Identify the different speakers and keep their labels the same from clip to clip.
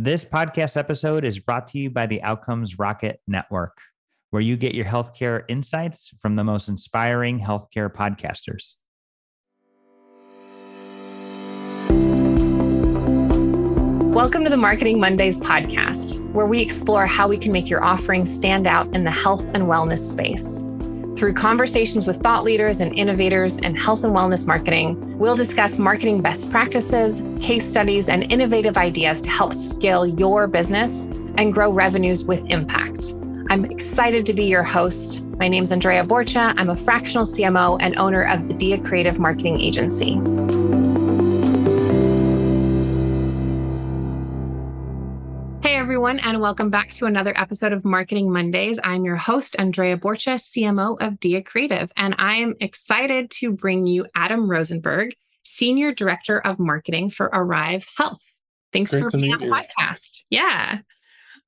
Speaker 1: This podcast episode is brought to you by the Outcomes Rocket Network, where you get your healthcare insights from the most inspiring healthcare podcasters.
Speaker 2: Welcome to the Marketing Mondays podcast, where we explore how we can make your offering stand out in the health and wellness space. Through conversations with thought leaders and innovators in health and wellness marketing, we'll discuss marketing best practices, case studies, and innovative ideas to help scale your business and grow revenues with impact. I'm excited to be your host. My name is Andrea Borcha. I'm a fractional CMO and owner of the Dia Creative Marketing Agency. Everyone, and welcome back to another episode of Marketing Mondays. I'm your host, Andrea Borcha, CMO of Dia Creative, and I am excited to bring you Adam Rosenberg, Senior Director of Marketing for Arrive Health. Thanks Great for being on the podcast. Yeah,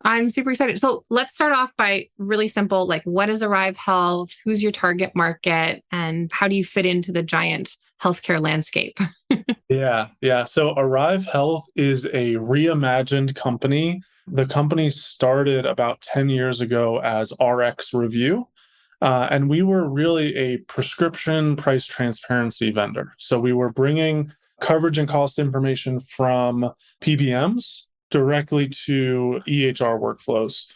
Speaker 2: I'm super excited. So let's start off by really simple like, what is Arrive Health? Who's your target market? And how do you fit into the giant healthcare landscape?
Speaker 3: yeah, yeah. So Arrive Health is a reimagined company the company started about 10 years ago as RxRevu. Uh, and we were really a prescription price transparency vendor. So we were bringing coverage and cost information from PBMs directly to EHR workflows.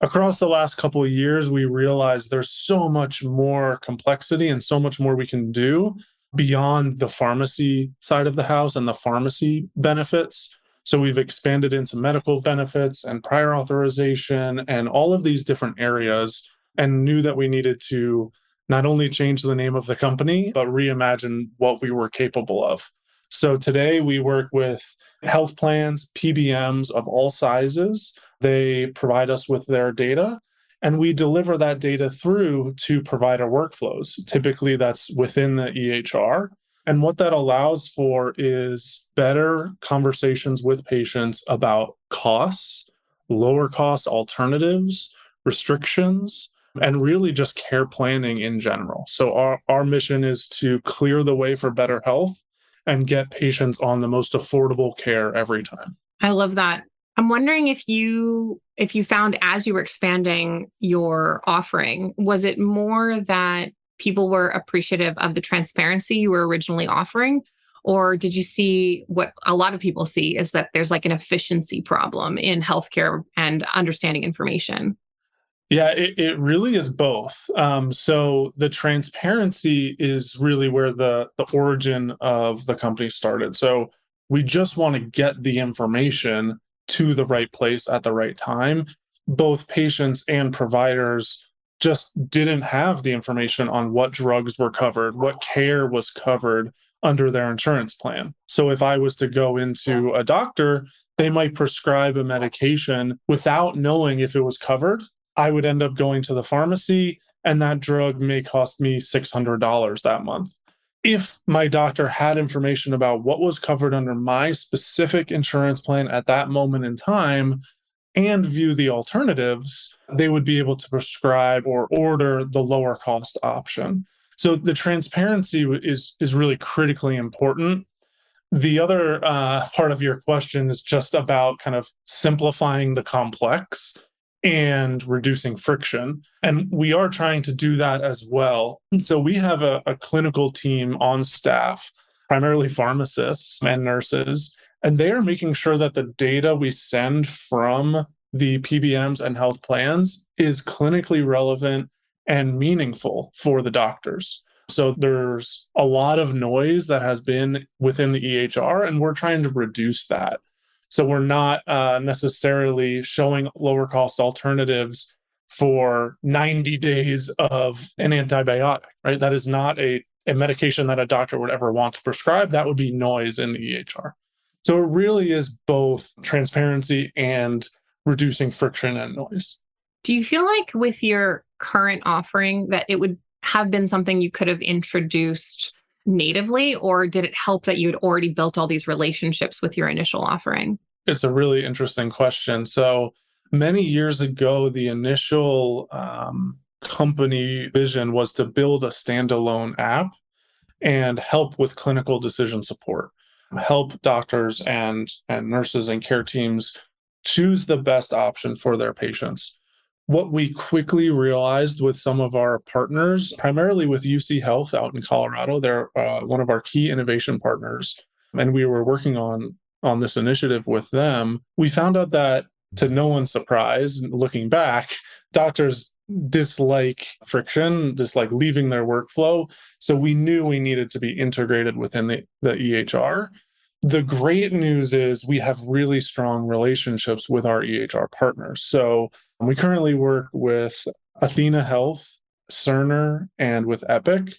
Speaker 3: Across the last couple of years, we realized there's so much more complexity and so much more we can do beyond the pharmacy side of the house and the pharmacy benefits so we've expanded into medical benefits and prior authorization and all of these different areas and knew that we needed to not only change the name of the company, but reimagine what we were capable of. So today we work with health plans, PBMs of all sizes. They provide us with their data and we deliver that data through to provider workflows. Typically, that's within the EHR. And what that allows for is better conversations with patients about costs, lower cost alternatives, restrictions, and really just care planning in general. So, our, our mission is to clear the way for better health and get patients on the most affordable care every time.
Speaker 2: I love that. I'm wondering if you if you found as you were expanding your offering was it more that people were appreciative of the transparency you were originally offering? Or did you see what a lot of people see is that there's like an efficiency problem in healthcare and understanding information?
Speaker 3: Yeah, it, it really is both. Um, so the transparency is really where the the origin of the company started. So we just want to get the information to the right place at the right time. Both patients and providers just didn't have the information on what drugs were covered, what care was covered under their insurance plan. So if I was to go into a doctor, they might prescribe a medication without knowing if it was covered. I would end up going to the pharmacy and that drug may cost me $600 that month. If my doctor had information about what was covered under my specific insurance plan at that moment in time, and view the alternatives, they would be able to prescribe or order the lower cost option. So the transparency is is really critically important. The other uh, part of your question is just about kind of simplifying the complex and reducing friction. And we are trying to do that as well. So we have a, a clinical team on staff, primarily pharmacists and nurses, and they are making sure that the data we send from the PBMs and health plans is clinically relevant and meaningful for the doctors. So there's a lot of noise that has been within the EHR, and we're trying to reduce that. So we're not uh, necessarily showing lower cost alternatives for 90 days of an antibiotic, right? That is not a, a medication that a doctor would ever want to prescribe. That would be noise in the EHR. So it really is both transparency and reducing friction and noise.
Speaker 2: Do you feel like with your current offering that it would have been something you could have introduced natively, or did it help that you had already built all these relationships with your initial offering?
Speaker 3: It's a really interesting question. So many years ago, the initial um, company vision was to build a standalone app and help with clinical decision support help doctors and and nurses and care teams choose the best option for their patients. What we quickly realized with some of our partners, primarily with UC Health out in Colorado, they're uh, one of our key innovation partners, and we were working on on this initiative with them. We found out that to no one's surprise, looking back, doctors dislike friction, dislike leaving their workflow. So we knew we needed to be integrated within the, the EHR. The great news is we have really strong relationships with our EHR partners. So we currently work with Athena Health, Cerner, and with Epic,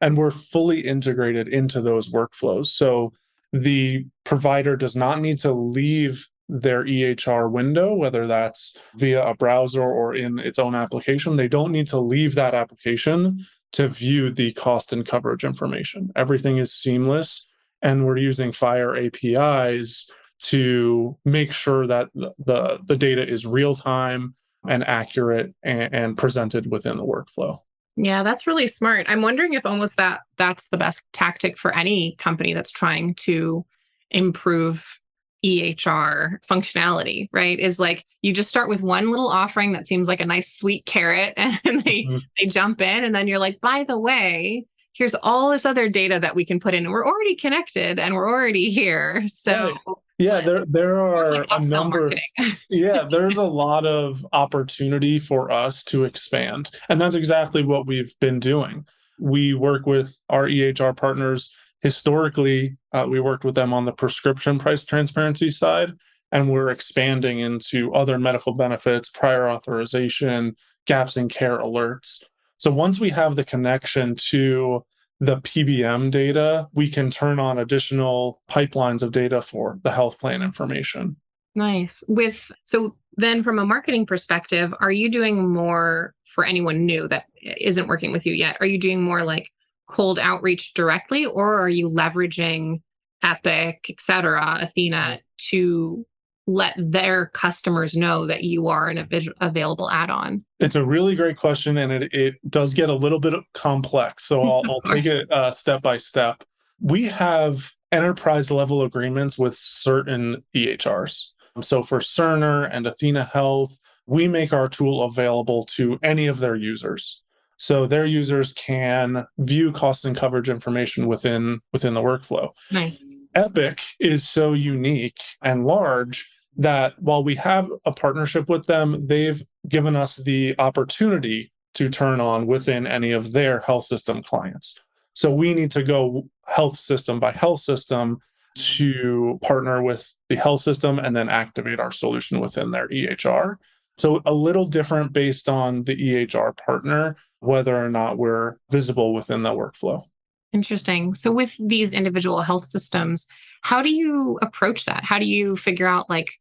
Speaker 3: and we're fully integrated into those workflows. So the provider does not need to leave their EHR window, whether that's via a browser or in its own application. They don't need to leave that application to view the cost and coverage information. Everything is seamless, and we're using FHIR APIs to make sure that the, the, data is real time and accurate and, and presented within the workflow.
Speaker 2: Yeah, that's really smart. I'm wondering if almost that that's the best tactic for any company that's trying to improve EHR functionality, right? Is like you just start with one little offering that seems like a nice sweet carrot and they mm-hmm. they jump in and then you're like, by the way, here's all this other data that we can put in. And we're already connected and we're already here. So
Speaker 3: yeah, there there are like a number. yeah, there's a lot of opportunity for us to expand. And that's exactly what we've been doing. We work with our EHR partners historically uh, we worked with them on the prescription price transparency side and we're expanding into other medical benefits prior authorization gaps in care alerts. So once we have the connection to the pbm data we can turn on additional pipelines of data for the health plan information.
Speaker 2: Nice. With so then from a marketing perspective are you doing more for anyone new that isn't working with you yet? Are you doing more like cold outreach directly, or are you leveraging Epic, et cetera, Athena to let their customers know that you are an av- available add-on?
Speaker 3: It's a really great question, and it, it does get a little bit complex. So I'll, I'll take it uh, step by step. We have enterprise level agreements with certain EHRs. So for Cerner and Athena Health, we make our tool available to any of their users so their users can view cost and coverage information within within the workflow.
Speaker 2: Nice.
Speaker 3: Epic is so unique and large that while we have a partnership with them they've given us the opportunity to turn on within any of their health system clients. So we need to go health system by health system to partner with the health system and then activate our solution within their EHR. So a little different based on the EHR partner, whether or not we're visible within the workflow.
Speaker 2: Interesting. So with these individual health systems, how do you approach that? How do you figure out like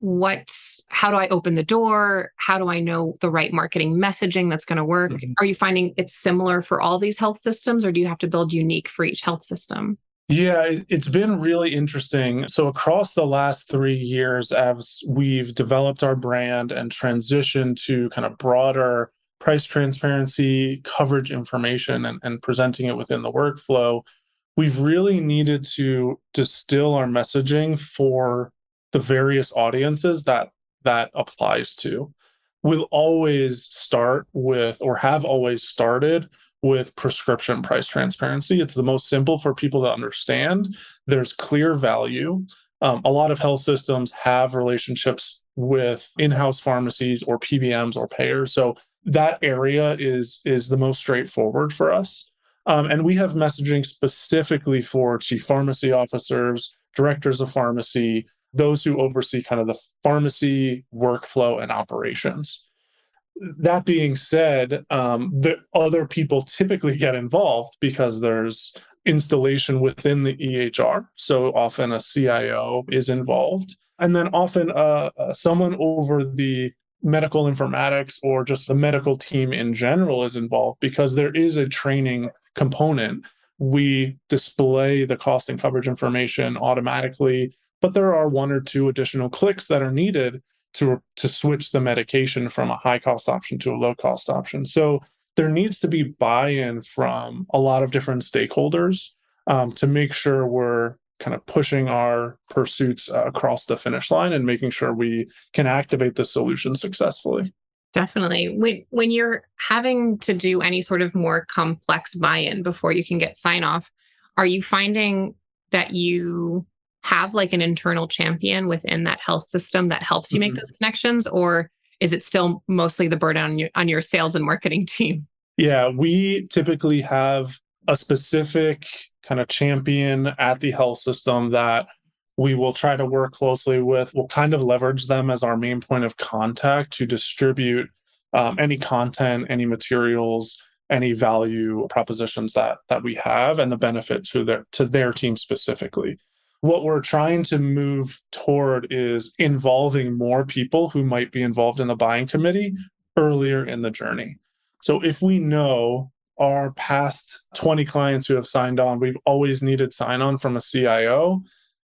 Speaker 2: what how do I open the door? How do I know the right marketing messaging that's going to work? Mm-hmm. Are you finding it's similar for all these health systems or do you have to build unique for each health system?
Speaker 3: Yeah, it's been really interesting. So, across the last three years, as we've developed our brand and transitioned to kind of broader price transparency, coverage information, and, and presenting it within the workflow, we've really needed to distill our messaging for the various audiences that that applies to. We'll always start with, or have always started with prescription price transparency. It's the most simple for people to understand. There's clear value. Um, a lot of health systems have relationships with in-house pharmacies or PBMs or payers, so that area is is the most straightforward for us. Um, and we have messaging specifically for chief pharmacy officers, directors of pharmacy, those who oversee kind of the pharmacy workflow and operations that being said, um, the other people typically get involved because there's installation within the EHR. So often a CIO is involved. And then often uh, someone over the medical informatics or just the medical team in general is involved because there is a training component. We display the cost and coverage information automatically, but there are one or two additional clicks that are needed to to switch the medication from a high cost option to a low cost option. So there needs to be buy-in from a lot of different stakeholders um, to make sure we're kind of pushing our pursuits uh, across the finish line and making sure we can activate the solution successfully.
Speaker 2: Definitely. When when you're having to do any sort of more complex buy-in before you can get sign off, are you finding that you have like an internal champion within that health system that helps you mm-hmm. make those connections or is it still mostly the burden on your on your sales and marketing team?
Speaker 3: Yeah, we typically have a specific kind of champion at the health system that we will try to work closely with. We'll kind of leverage them as our main point of contact to distribute um, any content, any materials, any value propositions that that we have, and the benefit to their to their team specifically. What we're trying to move toward is involving more people who might be involved in the buying committee earlier in the journey. So if we know our past 20 clients who have signed on, we've always needed sign on from a CIO.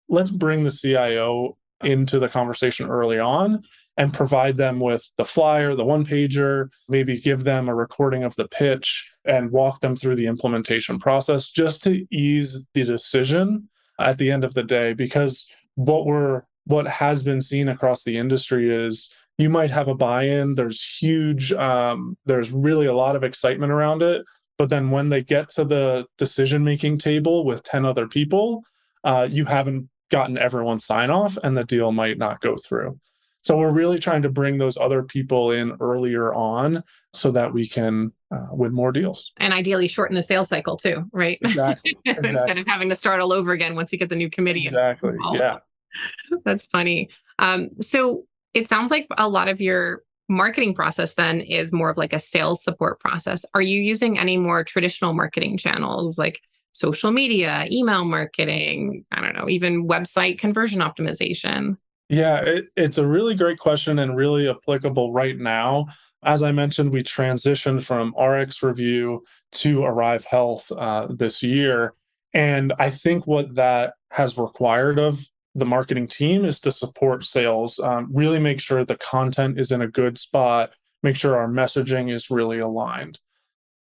Speaker 3: Let's bring the CIO into the conversation early on and provide them with the flyer, the one pager, maybe give them a recording of the pitch and walk them through the implementation process just to ease the decision at the end of the day. Because what we're what has been seen across the industry is you might have a buy-in. There's huge um, there's really a lot of excitement around it. But then when they get to the decision making table with 10 other people uh, you haven't gotten everyone's sign off and the deal might not go through. So we're really trying to bring those other people in earlier on so that we can uh, win more deals.
Speaker 2: And ideally shorten the sales cycle too right? Exactly. exactly. instead of having to start all over again once you get the new committee
Speaker 3: exactly. Involved. yeah.
Speaker 2: That's funny. Um, so it sounds like a lot of your marketing process then is more of like a sales support process. Are you using any more traditional marketing channels like social media, email marketing, I don't know, even website conversion optimization?
Speaker 3: Yeah, it, it's a really great question and really applicable right now. As I mentioned, we transitioned from RxRevu to Arrive Health uh, this year. And I think what that has required of the marketing team is to support sales, um, really make sure the content is in a good spot, make sure our messaging is really aligned.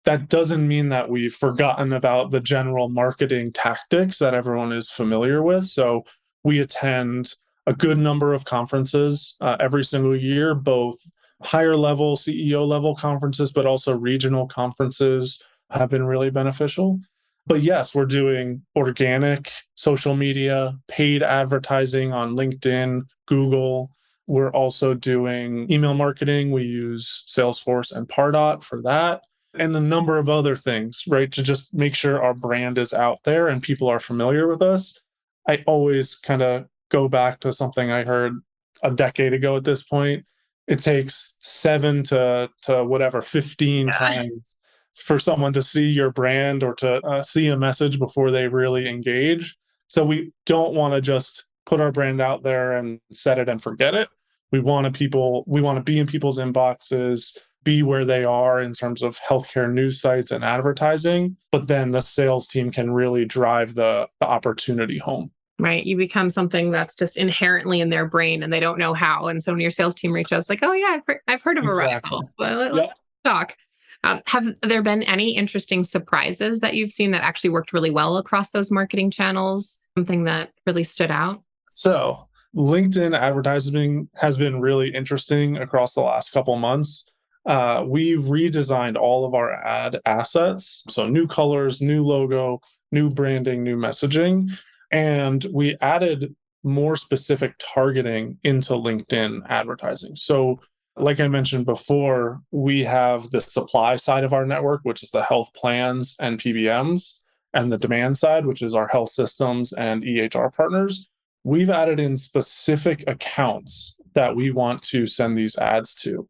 Speaker 3: That doesn't mean that we've forgotten about the general marketing tactics that everyone is familiar with. So we attend a good number of conferences uh, every single year, both higher level CEO level conferences, but also regional conferences have been really beneficial. But yes, we're doing organic social media, paid advertising on LinkedIn, Google. We're also doing email marketing. We use Salesforce and Pardot for that, and a number of other things, right? To just make sure our brand is out there and people are familiar with us. I always kind of go back to something I heard a decade ago at this point. It takes seven to to whatever 15 times for someone to see your brand or to uh, see a message before they really engage. So we don't want to just put our brand out there and set it and forget it. We want to people we want to be in people's inboxes, be where they are in terms of healthcare news sites and advertising, but then the sales team can really drive the, the opportunity home.
Speaker 2: Right. You become something that's just inherently in their brain and they don't know how. And so when your sales team reaches, out like, oh, yeah, I've heard, I've heard of exactly. Arrival. Well, let's yep. talk. Um, have there been any interesting surprises that you've seen that actually worked really well across those marketing channels? Something that really stood out?
Speaker 3: So, LinkedIn advertising has been really interesting across the last couple months. Uh, we redesigned all of our ad assets. So, new colors, new logo, new branding, new messaging. And we added more specific targeting into LinkedIn advertising. So, like I mentioned before, we have the supply side of our network, which is the health plans and PBMs, and the demand side, which is our health systems and EHR partners. We've added in specific accounts that we want to send these ads to.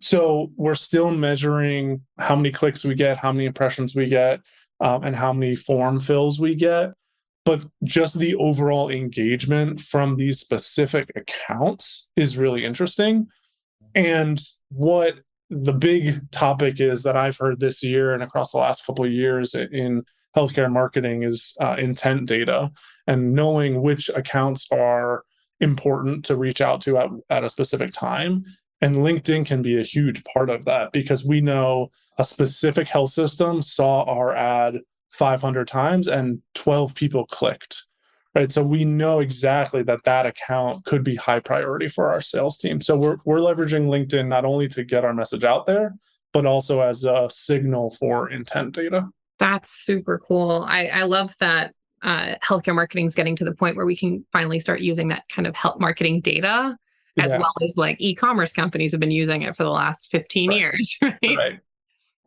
Speaker 3: So we're still measuring how many clicks we get, how many impressions we get, um, and how many form fills we get. But just the overall engagement from these specific accounts is really interesting and what the big topic is that I've heard this year and across the last couple of years in healthcare marketing is uh, intent data and knowing which accounts are important to reach out to at, at a specific time. And LinkedIn can be a huge part of that because we know a specific health system saw our ad 500 times and 12 people clicked right so we know exactly that that account could be high priority for our sales team so we're, we're leveraging linkedin not only to get our message out there but also as a signal for intent data
Speaker 2: that's super cool i, I love that uh, healthcare marketing is getting to the point where we can finally start using that kind of health marketing data as yeah. well as like e-commerce companies have been using it for the last 15 right. years right? right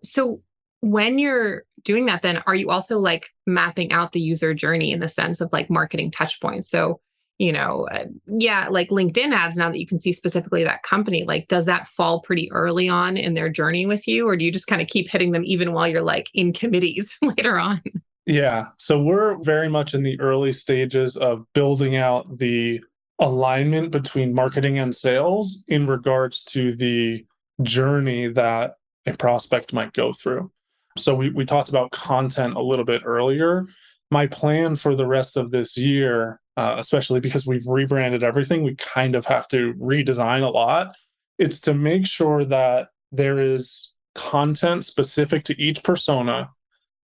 Speaker 2: so when you're doing that then are you also like mapping out the user journey in the sense of like marketing touch points? So you know uh, yeah like linkedin ads now that you can see specifically that company like does that fall pretty early on in their journey with you or do you just kind of keep hitting them even while you're like in committees later on?
Speaker 3: Yeah so we're very much in the early stages of building out the alignment between marketing and sales in regards to the journey that a prospect might go through so we, we talked about content a little bit earlier. My plan for the rest of this year, uh, especially because we've rebranded everything, we kind of have to redesign a lot. It's to make sure that there is content specific to each persona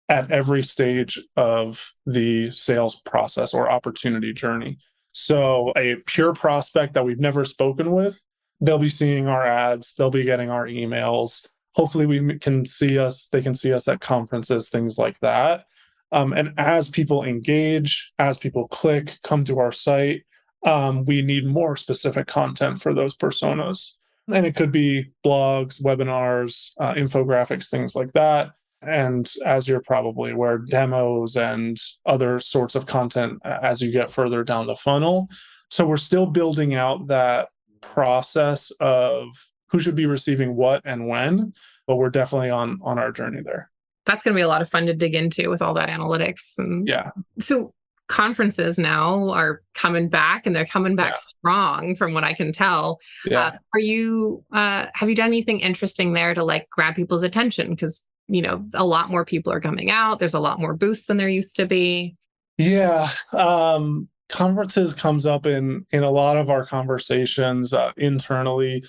Speaker 3: at every stage of the sales process or opportunity journey. So, a pure prospect that we've never spoken with, they'll be seeing our ads, they'll be getting our emails, hopefully we can see us they can see us at conferences things like that. Um, and as people engage as people click come to our site um, we need more specific content for those personas. And it could be blogs webinars uh, infographics things like that. And as you're probably aware demos and other sorts of content as you get further down the funnel. So we're still building out that process of who should be receiving what and when but we're definitely on on our journey there.
Speaker 2: That's going to be a lot of fun to dig into with all that analytics and
Speaker 3: yeah.
Speaker 2: So conferences now are coming back and they're coming back yeah. strong from what i can tell. Yeah. Uh, are you uh, have you done anything interesting there to like grab people's attention? Because you know a lot more people are coming out. There's a lot more booths than there used to be.
Speaker 3: Yeah um conferences comes up in in a lot of our conversations uh, internally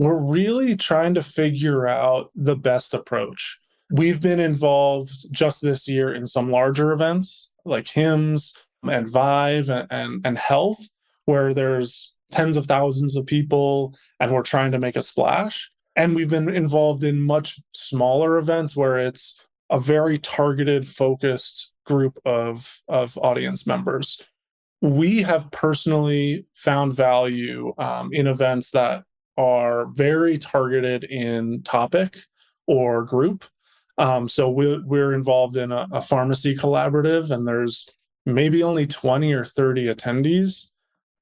Speaker 3: we're really trying to figure out the best approach. We've been involved just this year in some larger events like HIMSS and Vive and, and, and HLTH, where there's tens of thousands of people and we're trying to make a splash. And we've been involved in much smaller events where it's a very targeted, focused group of, of audience members. We have personally found value um, in events that are very targeted in topic or group. Um, so we're, we're involved in a, a, pharmacy collaborative, and there's maybe only 20 or 30 attendees,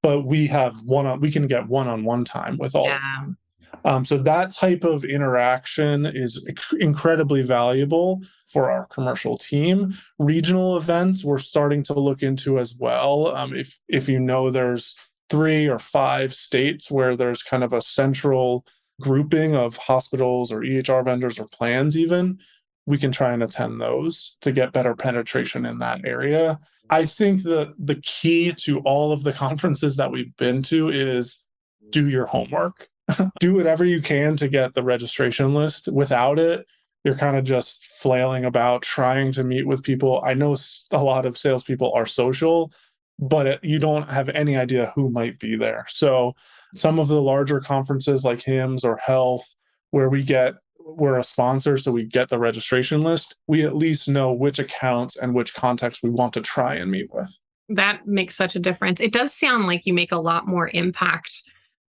Speaker 3: but we have one on, we can get one on one time with all yeah. of them. Um, so that type of interaction is incredibly valuable for our commercial team. Regional events we're starting to look into as well. Um, if if you know there's three or five states where there's kind of a central grouping of hospitals or EHR vendors or plans, even, we can try and attend those to get better penetration in that area. I think that the key to all of the conferences that we've been to is do your homework. do whatever you can to get the registration list. Without it, you're kind of just flailing about trying to meet with people. I know a lot of salespeople are social, but it, you don't have any idea who might be there. So some of the larger conferences like HIMSS or HLTH, where we get we're a sponsor, so we get the registration list. We at least know which accounts and which contacts we want to try and meet with.
Speaker 2: That makes such a difference. It does sound like you make a lot more impact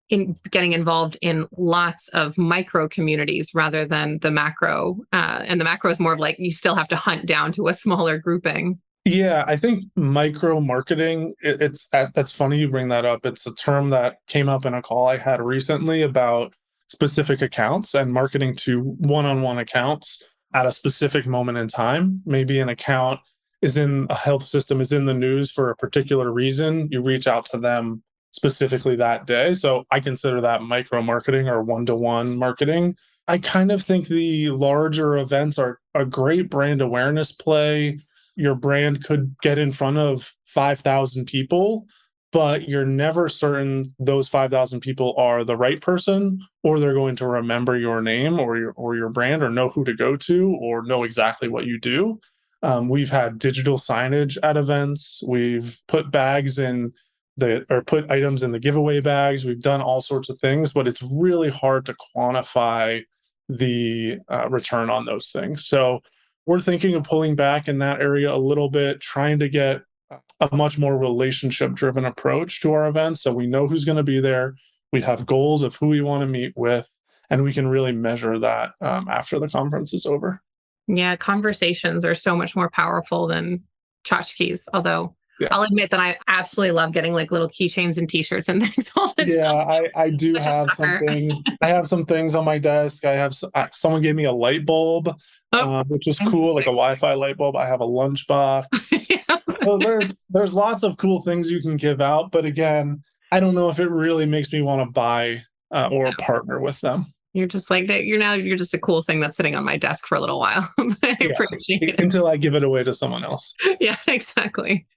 Speaker 2: in getting involved in lots of micro communities rather than the macro. Uh, and the macro is more of like you still have to hunt down to a smaller grouping.
Speaker 3: Yeah, I think micro marketing. It, it's uh, that's funny you bring that up. It's a term that came up in a call I had recently about specific accounts and marketing to one-on-one accounts at a specific moment in time. Maybe an account is in a health system is in the news for a particular reason. You reach out to them specifically that day. So I consider that micro marketing or one-to-one marketing. I kind of think the larger events are a great brand awareness play your brand could get in front of 5,000 people, but you're never certain those 5,000 people are the right person or they're going to remember your name or your or your brand or know who to go to or know exactly what you do. Um, we've had digital signage at events. We've put bags in the or put items in the giveaway bags. We've done all sorts of things, but it's really hard to quantify the uh, return on those things. So we're thinking of pulling back in that area a little bit, trying to get a much more relationship driven approach to our events. So we know who's going to be there. We have goals of who we want to meet with, and we can really measure that um, after the conference is over.
Speaker 2: Yeah, conversations are so much more powerful than tchotchkes. Although yeah. I'll admit that I absolutely love getting like little keychains and T-shirts and things all the
Speaker 3: yeah, time. I, I do like have some things. I have some things on my desk. I have someone gave me a light bulb, oh, uh, which is cool, like a Wi-Fi light bulb. I have a lunchbox. yeah. so there's there's lots of cool things you can give out, but again, I don't know if it really makes me want to buy uh, or partner with them.
Speaker 2: You're just like that. You're now you're just a cool thing that's sitting on my desk for a little while. I yeah.
Speaker 3: appreciate it until I give it away to someone else.
Speaker 2: Yeah, exactly.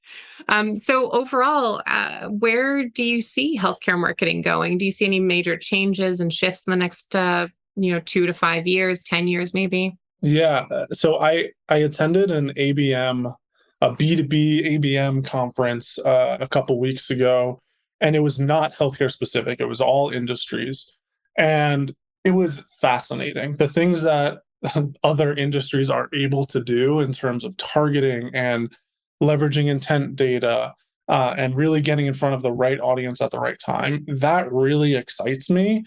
Speaker 2: Um, so overall, uh, where do you see healthcare marketing going? Do you see any major changes and shifts in the next, uh, you know, two to five years, ten years, maybe?
Speaker 3: Yeah. Uh, so I I attended an ABM, a B two B ABM conference uh, a couple weeks ago, and it was not healthcare specific. It was all industries, and it was fascinating. The things that other industries are able to do in terms of targeting and leveraging intent data uh, and really getting in front of the right audience at the right time that really excites me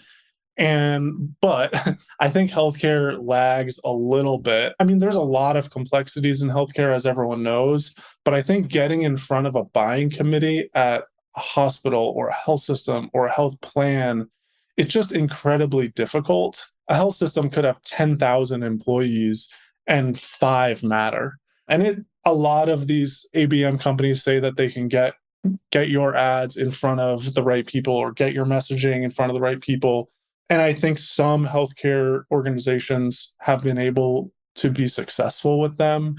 Speaker 3: and but i think healthcare lags a little bit i mean there's a lot of complexities in healthcare as everyone knows but i think getting in front of a buying committee at a hospital or a health system or a health plan it's just incredibly difficult a health system could have 10,000 employees and five matter and it a lot of these ABM companies say that they can get get your ads in front of the right people or get your messaging in front of the right people. And I think some healthcare organizations have been able to be successful with them.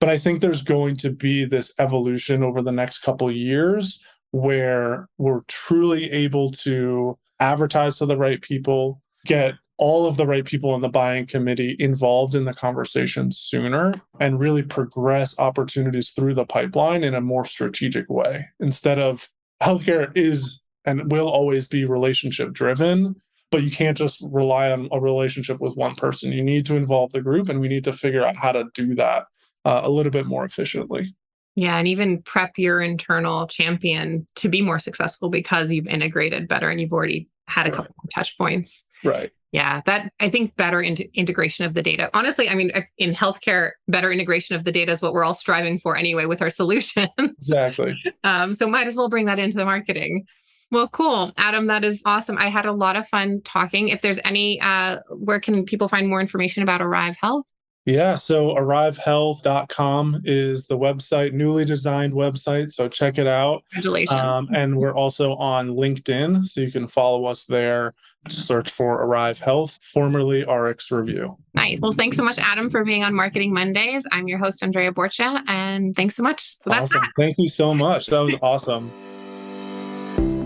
Speaker 3: But I think there's going to be this evolution over the next couple years where we're truly able to advertise to the right people, get all of the right people in the buying committee involved in the conversation sooner and really progress opportunities through the pipeline in a more strategic way. Instead of healthcare is and will always be relationship driven but you can't just rely on a relationship with one person. You need to involve the group and we need to figure out how to do that uh, a little bit more efficiently
Speaker 2: yeah, and even prep your internal champion to be more successful because you've integrated better and you've already had a couple of touch points.
Speaker 3: Right.
Speaker 2: Yeah, that I think better in- integration of the data. Honestly, I mean, in healthcare, better integration of the data is what we're all striving for anyway with our solutions.
Speaker 3: Exactly.
Speaker 2: um, so might as well bring that into the marketing. Well, cool, Adam. That is awesome. I had a lot of fun talking. If there's any, uh, where can people find more information about Arrive Health?
Speaker 3: Yeah, so arrivehealth.com is the website, newly designed website. So check it out.
Speaker 2: Congratulations. Um,
Speaker 3: and we're also on LinkedIn. So you can follow us there. Just search for Arrive Health, formerly RxRevu.
Speaker 2: Nice. Well, thanks so much, Adam, for being on Marketing Mondays. I'm your host, Andrea Borcha, and thanks so much.
Speaker 3: So awesome. That. Thank you so much. That was awesome.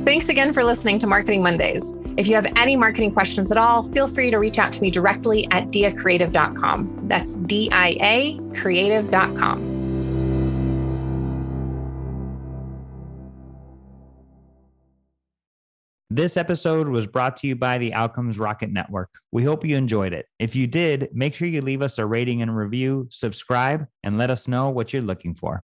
Speaker 2: Thanks again for listening to Marketing Mondays. If you have any marketing questions at all, feel free to reach out to me directly at diacreative.com. That's D I A creative.com.
Speaker 1: This episode was brought to you by the Outcomes Rocket Network. We hope you enjoyed it. If you did, make sure you leave us a rating and review, subscribe, and let us know what you're looking for.